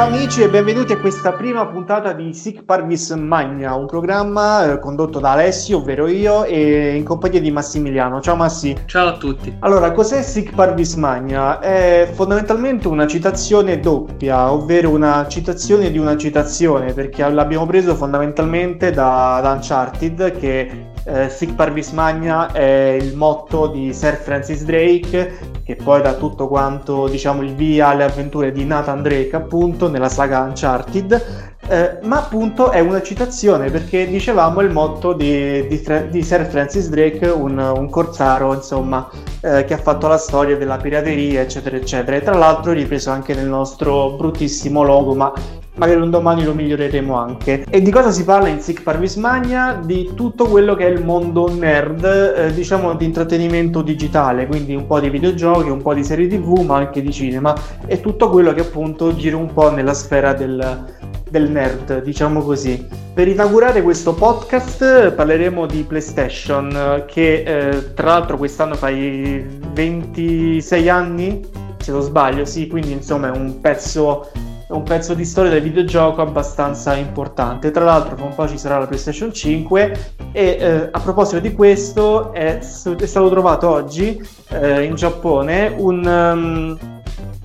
Ciao amici e benvenuti a questa prima puntata di Sic Parvis Magna, un programma eh, condotto da Alessio, ovvero io, e in compagnia di Massimiliano. Ciao Massi. Ciao a tutti. Allora, cos'è Sic Parvis Magna? È fondamentalmente una citazione doppia, ovvero una citazione di una citazione, perché l'abbiamo preso fondamentalmente da, da Uncharted, che eh, Sic Parvis Magna è il motto di Sir Francis Drake, che poi dà tutto quanto diciamo il via alle avventure di Nathan Drake, appunto, nella saga Uncharted. Eh, ma appunto è una citazione perché dicevamo il motto di, di, di Sir Francis Drake, un, un corsaro insomma eh, che ha fatto la storia della pirateria eccetera eccetera e tra l'altro ripreso anche nel nostro bruttissimo logo ma magari un domani lo miglioreremo anche. E di cosa si parla in Sick Parvis Magna? Di tutto quello che è il mondo nerd, eh, diciamo di intrattenimento digitale, quindi un po' di videogiochi, un po' di serie tv, ma anche di cinema, e tutto quello che appunto gira un po' nella sfera del, del nerd, diciamo così. Per inaugurare questo podcast parleremo di PlayStation, che eh, tra l'altro quest'anno fai 26 anni, se non sbaglio, sì, quindi insomma è un pezzo un pezzo di storia del videogioco abbastanza importante. Tra l'altro, fra un po' ci sarà la PlayStation 5. E eh, a proposito di questo, è, è stato trovato oggi eh, in Giappone un, um,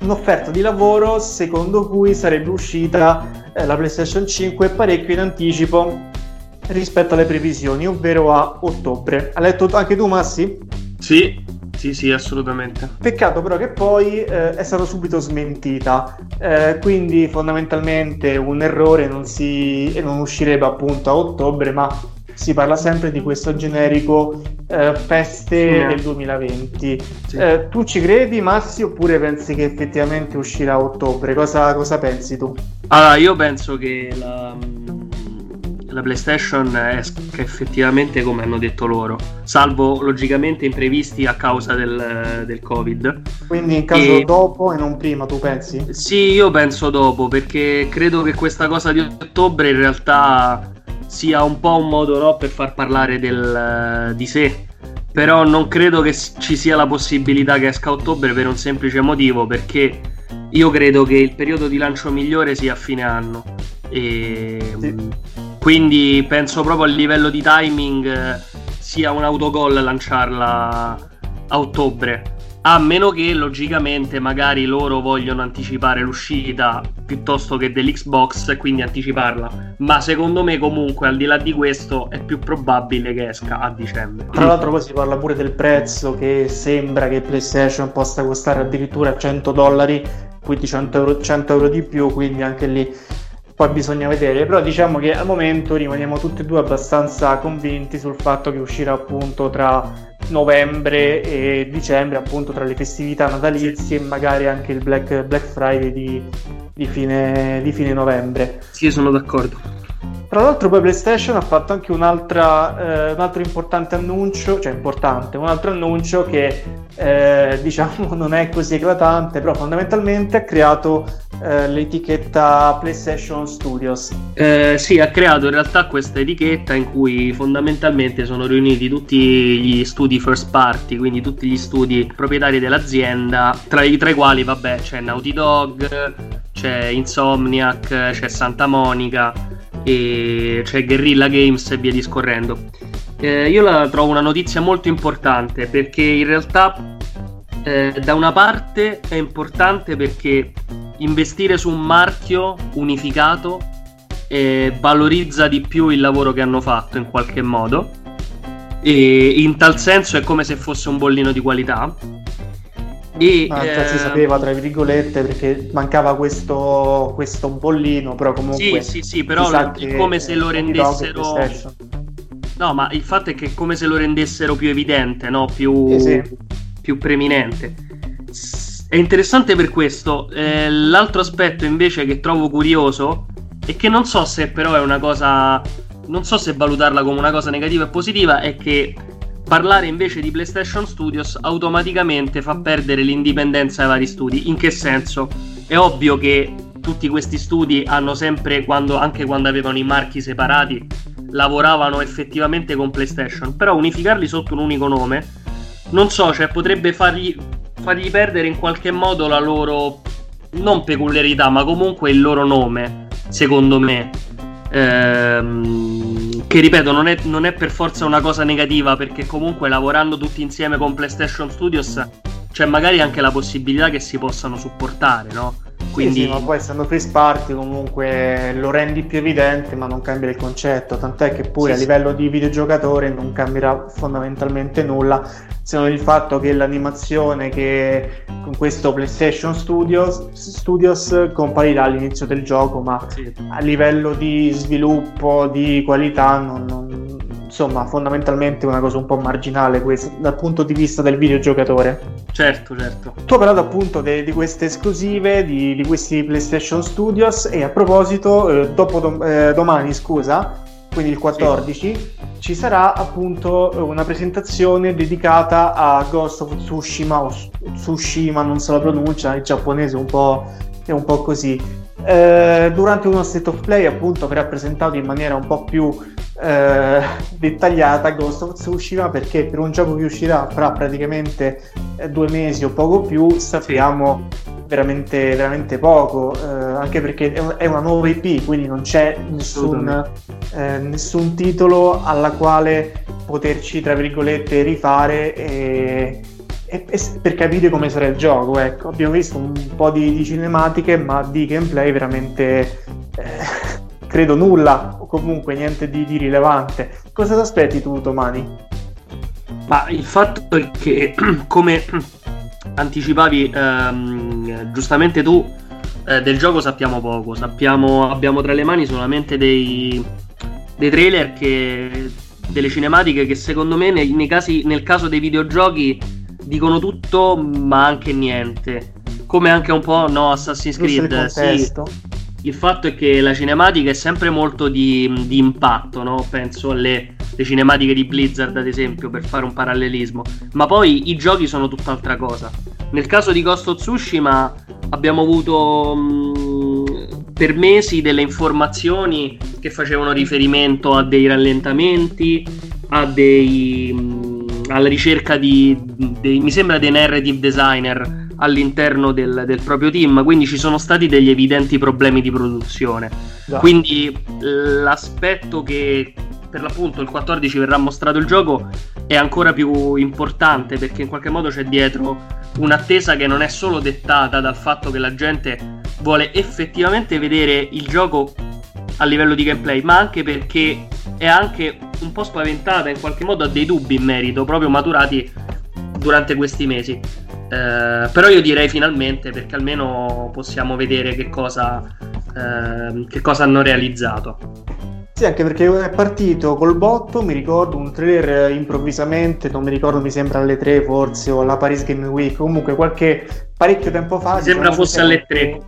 un'offerta di lavoro secondo cui sarebbe uscita eh, la PlayStation 5 parecchio in anticipo rispetto alle previsioni, ovvero a ottobre. Hai letto anche tu, Massi? Sì, sì, sì, assolutamente. Peccato però che poi eh, è stata subito smentita, eh, quindi fondamentalmente un errore non, si, non uscirebbe appunto a ottobre, ma si parla sempre di questo generico eh, feste sì. del 2020. Sì. Eh, tu ci credi, Massi, oppure pensi che effettivamente uscirà a ottobre? Cosa, cosa pensi tu? Allora, io penso che la la PlayStation esca effettivamente come hanno detto loro, salvo logicamente imprevisti a causa del, del Covid. Quindi in caso e... dopo e non prima, tu pensi? Sì, io penso dopo, perché credo che questa cosa di ottobre in realtà sia un po' un modo no, per far parlare del, di sé. Però non credo che ci sia la possibilità che esca a ottobre per un semplice motivo, perché io credo che il periodo di lancio migliore sia a fine anno. E... Sì quindi penso proprio a livello di timing eh, sia un autogol lanciarla a ottobre. A meno che logicamente magari loro vogliono anticipare l'uscita piuttosto che dell'Xbox e quindi anticiparla. Ma secondo me comunque al di là di questo è più probabile che esca a dicembre. Tra l'altro poi si parla pure del prezzo che sembra che PlayStation possa costare addirittura 100 dollari, quindi 100 euro, 100 euro di più, quindi anche lì poi bisogna vedere, però diciamo che al momento rimaniamo tutti e due abbastanza convinti sul fatto che uscirà appunto tra novembre e dicembre, appunto tra le festività natalizie e magari anche il Black, Black Friday di, di, fine, di fine novembre. Sì, sono d'accordo. Tra l'altro poi PlayStation ha fatto anche eh, un altro importante annuncio, cioè importante, un altro annuncio che eh, diciamo non è così eclatante, però fondamentalmente ha creato eh, l'etichetta PlayStation Studios. Eh, sì, ha creato in realtà questa etichetta in cui fondamentalmente sono riuniti tutti gli studi first party, quindi tutti gli studi proprietari dell'azienda, tra i, tra i quali vabbè c'è Naughty Dog, c'è Insomniac, c'è Santa Monica e c'è Guerrilla Games e via discorrendo. Eh, io la trovo una notizia molto importante perché in realtà eh, da una parte è importante perché investire su un marchio unificato eh, valorizza di più il lavoro che hanno fatto in qualche modo e in tal senso è come se fosse un bollino di qualità e, ah, eh, si sapeva tra virgolette perché mancava questo, questo bollino, però comunque. Sì, sì, sì, però è come se lo rendessero. No, ma il fatto è che è come se lo rendessero più evidente, no? più, eh sì. più preminente. È interessante per questo. Eh, l'altro aspetto invece che trovo curioso e che non so se però è una cosa. Non so se valutarla come una cosa negativa o positiva, è che Parlare invece di PlayStation Studios automaticamente fa perdere l'indipendenza ai vari studi. In che senso? È ovvio che tutti questi studi hanno sempre, quando, anche quando avevano i marchi separati, lavoravano effettivamente con PlayStation. Però unificarli sotto un unico nome, non so, cioè potrebbe fargli, fargli perdere in qualche modo la loro non peculiarità, ma comunque il loro nome, secondo me. Ehm, che ripeto, non è, non è per forza una cosa negativa, perché comunque lavorando tutti insieme con PlayStation Studios c'è magari anche la possibilità che si possano supportare, no? Quindi... Sì, sì, ma poi essendo first party comunque lo rendi più evidente ma non cambia il concetto, tant'è che pure sì, a livello di videogiocatore non cambierà fondamentalmente nulla, se non il fatto che l'animazione che con questo PlayStation Studios, Studios comparirà all'inizio del gioco, ma a livello di sviluppo, di qualità non, non insomma, fondamentalmente una cosa un po' marginale questo, dal punto di vista del videogiocatore. Certo, certo. Tu hai parlato appunto de- di queste esclusive, di, di, questi PlayStation Studios e a proposito, eh, dopo dom- eh, domani, scusa, quindi il 14, sì. ci sarà appunto una presentazione dedicata a Ghost of Tsushima o Tsushima, non so la pronuncia, il giapponese è un po', è un po così. Eh, durante uno state of play appunto verrà presentato in maniera un po' più eh, dettagliata Ghost of Tsushima perché per un gioco che uscirà fra praticamente eh, due mesi o poco più sappiamo veramente, veramente poco eh, anche perché è una nuova IP quindi non c'è nessun, eh, nessun titolo alla quale poterci tra virgolette rifare e, e, e per capire come sarà il gioco ecco. Abbiamo visto un po' di, di cinematiche ma di gameplay veramente eh, credo nulla o comunque niente di, di rilevante. Cosa ti aspetti tu domani? Ma il fatto è che, come anticipavi ehm, giustamente tu, eh, del gioco sappiamo poco. Sappiamo, abbiamo tra le mani solamente dei, dei trailer che, delle cinematiche che secondo me nei, nei casi, nel caso dei videogiochi dicono tutto ma anche niente. Come anche un po' no, Assassin's Creed. Sì, il fatto è che la cinematica è sempre molto di, di impatto, no? penso alle cinematiche di Blizzard ad esempio per fare un parallelismo, ma poi i giochi sono tutt'altra cosa. Nel caso di Ghost of Tsushima abbiamo avuto mh, per mesi delle informazioni che facevano riferimento a dei rallentamenti, a dei, mh, alla ricerca di, di, mi sembra dei narrative designer all'interno del, del, proprio team, quindi ci sono stati degli evidenti problemi di produzione. Da. Quindi l'aspetto che per l'appunto il 14 verrà mostrato il gioco è ancora più importante perché in qualche modo c'è dietro un'attesa che non è solo dettata dal fatto che la gente vuole effettivamente vedere il gioco a livello di gameplay, ma anche perché è anche un po' spaventata in qualche modo ha dei dubbi in merito proprio maturati durante questi mesi. Eh, però io direi finalmente perché almeno possiamo vedere che cosa, eh, che cosa hanno realizzato. Sì, anche perché è partito col botto, mi ricordo un trailer improvvisamente, non mi ricordo, mi sembra alle 3 forse o alla Paris Game Week, comunque qualche parecchio tempo fa. Mi sembra diciamo fosse alle 3.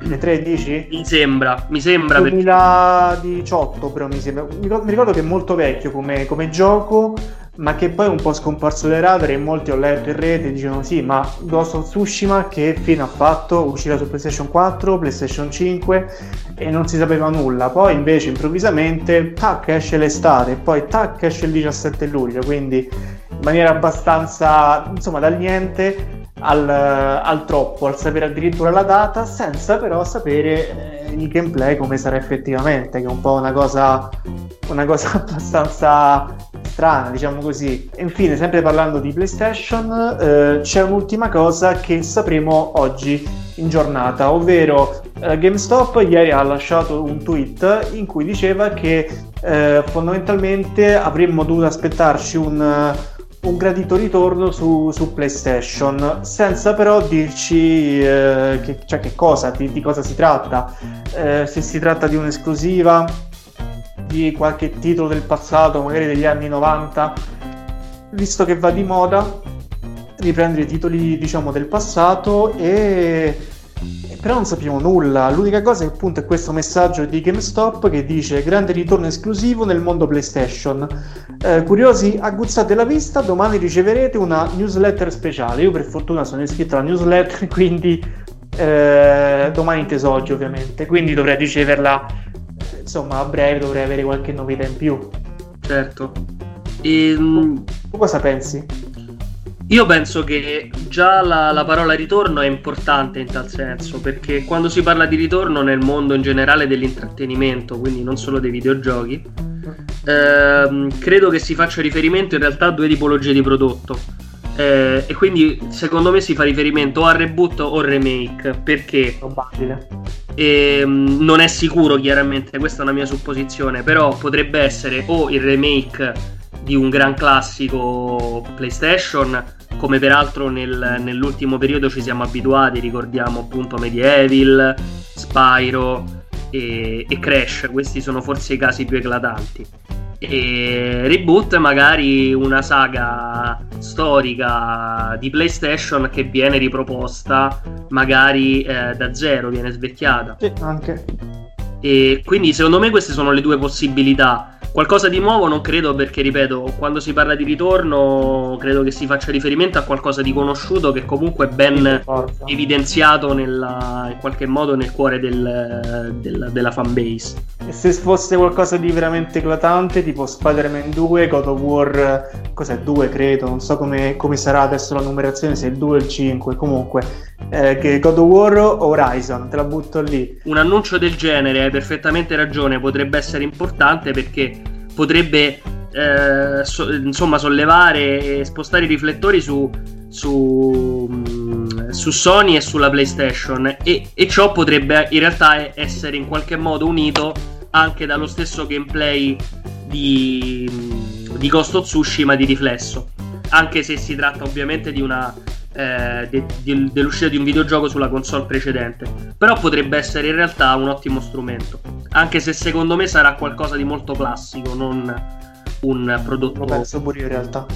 Le 3 dici? Mi sembra, mi sembra. 2018 perché... però mi sembra. Mi ricordo che è molto vecchio come, come gioco ma che poi è un po' scomparso dai radar e molti ho letto in rete dicono sì ma Ghost of Tsushima che fine ha fatto? uscirà su PlayStation 4, PlayStation 5 e non si sapeva nulla poi invece improvvisamente tac esce l'estate e poi tac esce il 17 luglio quindi in maniera abbastanza insomma dal niente al, al troppo al sapere addirittura la data senza però sapere eh, il gameplay come sarà effettivamente che è un po' una cosa una cosa abbastanza strana, diciamo così. E infine, sempre parlando di PlayStation, eh, c'è un'ultima cosa che sapremo oggi in giornata, ovvero eh, GameStop ieri ha lasciato un tweet in cui diceva che eh, fondamentalmente avremmo dovuto aspettarci un, un gradito ritorno su, su, PlayStation, senza però dirci eh, che, cioè, che cosa, di, di, cosa si tratta, eh, se si tratta di un'esclusiva di qualche titolo del passato, magari degli anni 90, visto che va di moda riprendere i titoli diciamo del passato e però non sappiamo nulla. L'unica cosa è appunto è questo messaggio di GameStop che dice grande ritorno esclusivo nel mondo PlayStation. Eh, curiosi, agguzzate la vista, domani riceverete una newsletter speciale. Io per fortuna sono iscritto alla newsletter, quindi eh, domani inteso oggi ovviamente, quindi dovrei riceverla insomma a breve dovrei avere qualche novità in più. Certo. E, tu cosa pensi? Io penso che già la, la, parola ritorno è importante in tal senso, perché quando si parla di ritorno nel mondo in generale dell'intrattenimento, quindi non solo dei videogiochi, ehm, credo che si faccia riferimento in realtà a due tipologie di prodotto. Eh, e quindi secondo me si fa riferimento o a reboot o remake perché probabile e, ehm, non è sicuro chiaramente questa è una mia supposizione però potrebbe essere o il remake di un gran classico PlayStation, come peraltro nel, nell'ultimo periodo ci siamo abituati, ricordiamo appunto Medieval, Spyro e, e Crash, questi sono forse i casi più eclatanti. E reboot magari una saga storica di PlayStation che viene riproposta magari eh, da zero, viene svecchiata. Sì, anche. E quindi secondo me queste sono le due possibilità. Qualcosa di nuovo non credo perché, ripeto, quando si parla di ritorno credo che si faccia riferimento a qualcosa di conosciuto che comunque è ben evidenziato nella, in qualche modo nel cuore del, del, della fanbase. E se fosse qualcosa di veramente eclatante, tipo Spider-Man 2, God of War, cos'è 2 credo, non so come, come sarà adesso la numerazione, se è il 2 o il 5, comunque, eh, che God of War o Horizon, te la butto lì. Un annuncio del genere, hai perfettamente ragione, potrebbe essere importante perché potrebbe eh, so, insomma sollevare e spostare i riflettori su, su, mm, su, Sony e sulla PlayStation. E, e, ciò potrebbe in realtà essere in qualche modo unito anche dallo stesso gameplay di, di Ghost of Tsushima di riflesso. Anche se si tratta ovviamente di una eh, de, de, dell'uscita di un videogioco sulla console precedente. Però potrebbe essere in realtà un ottimo strumento. Anche se secondo me sarà qualcosa di molto classico, non un prodotto. Lo penso pure in realtà.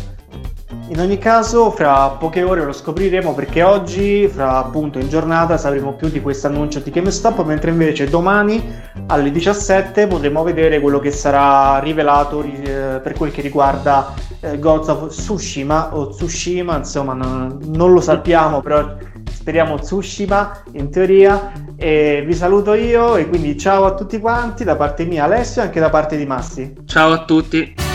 In ogni caso, fra poche ore lo scopriremo perché oggi, fra appunto in giornata, sapremo più di questo annuncio di GameStop, mentre invece domani alle 17 potremo vedere quello che sarà rivelato eh, per quel che riguarda eh, Ghost of Tsushima o Tsushima, insomma non, non lo sappiamo, però speriamo Tsushima in teoria. E vi saluto io e quindi ciao a tutti quanti da parte mia Alessio e anche da parte di Massi. Ciao a tutti.